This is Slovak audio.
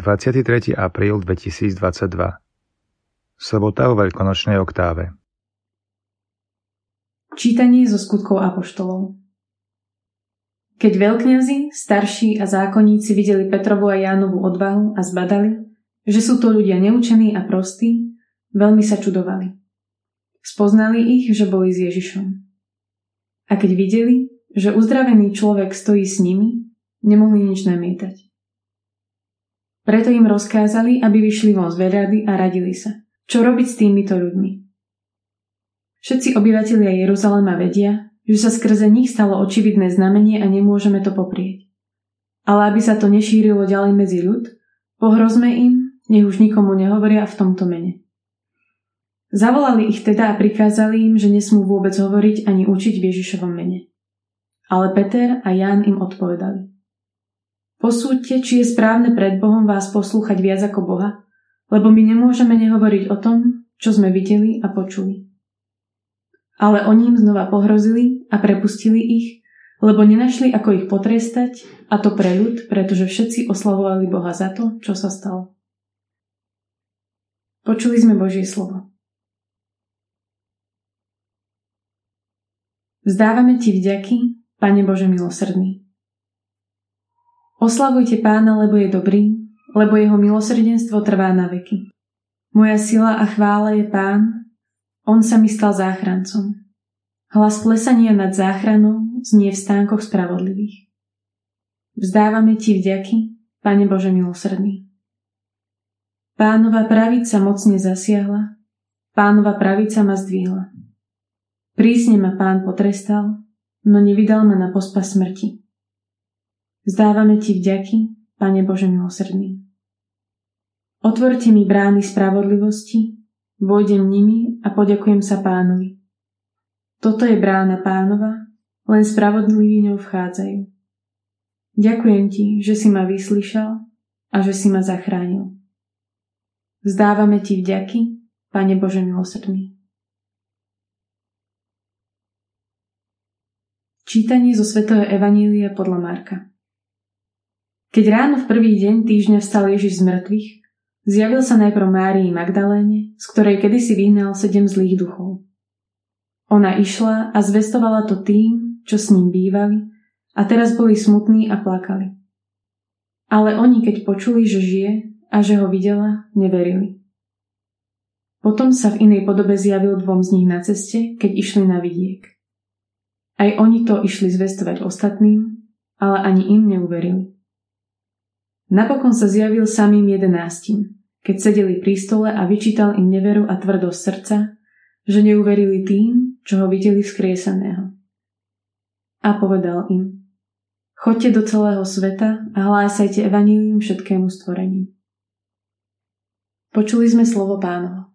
23. apríl 2022 Sobota o veľkonočnej oktáve Čítanie zo skutkov apoštolov Keď veľkňazi, starší a zákonníci videli Petrovu a Jánovu odvahu a zbadali, že sú to ľudia neučení a prostí, veľmi sa čudovali. Spoznali ich, že boli s Ježišom. A keď videli, že uzdravený človek stojí s nimi, nemohli nič namietať. Preto im rozkázali, aby vyšli von z veľrady a radili sa. Čo robiť s týmito ľuďmi? Všetci obyvatelia Jeruzalema vedia, že sa skrze nich stalo očividné znamenie a nemôžeme to poprieť. Ale aby sa to nešírilo ďalej medzi ľud, pohrozme im, nech už nikomu nehovoria v tomto mene. Zavolali ich teda a prikázali im, že nesmú vôbec hovoriť ani učiť v Ježišovom mene. Ale Peter a Ján im odpovedali. Posúďte, či je správne pred Bohom vás poslúchať viac ako Boha, lebo my nemôžeme nehovoriť o tom, čo sme videli a počuli. Ale oni im znova pohrozili a prepustili ich, lebo nenašli, ako ich potrestať, a to pre ľud, pretože všetci oslavovali Boha za to, čo sa stalo. Počuli sme Božie slovo. Vzdávame Ti vďaky, Pane Bože milosrdný. Oslavujte pána, lebo je dobrý, lebo jeho milosrdenstvo trvá na veky. Moja sila a chvála je pán, on sa mi stal záchrancom. Hlas plesania nad záchranou znie v stánkoch spravodlivých. Vzdávame ti vďaky, Pane Bože milosrdný. Pánova pravica mocne zasiahla, pánova pravica ma zdvihla. Prísne ma pán potrestal, no nevydal ma na pospa smrti. Vzdávame Ti vďaky, Pane Bože milosrdný. Otvorte mi brány spravodlivosti, vojdem nimi a poďakujem sa pánovi. Toto je brána pánova, len spravodliví ňou vchádzajú. Ďakujem Ti, že si ma vyslyšal a že si ma zachránil. Vzdávame Ti vďaky, Pane Bože milosrdný. Čítanie zo Svetého Evanília podľa Marka keď ráno v prvý deň týždňa vstal Ježiš z mŕtvych, zjavil sa najprv Márii Magdaléne, z ktorej kedysi vyhnal sedem zlých duchov. Ona išla a zvestovala to tým, čo s ním bývali, a teraz boli smutní a plakali. Ale oni, keď počuli, že žije a že ho videla, neverili. Potom sa v inej podobe zjavil dvom z nich na ceste, keď išli na vidiek. Aj oni to išli zvestovať ostatným, ale ani im neuverili. Napokon sa zjavil samým jedenáctim, keď sedeli pri stole a vyčítal im neveru a tvrdosť srdca, že neuverili tým, čo ho videli vzkriesaného. A povedal im, chodte do celého sveta a hlásajte evanílium všetkému stvoreniu. Počuli sme slovo pánovo.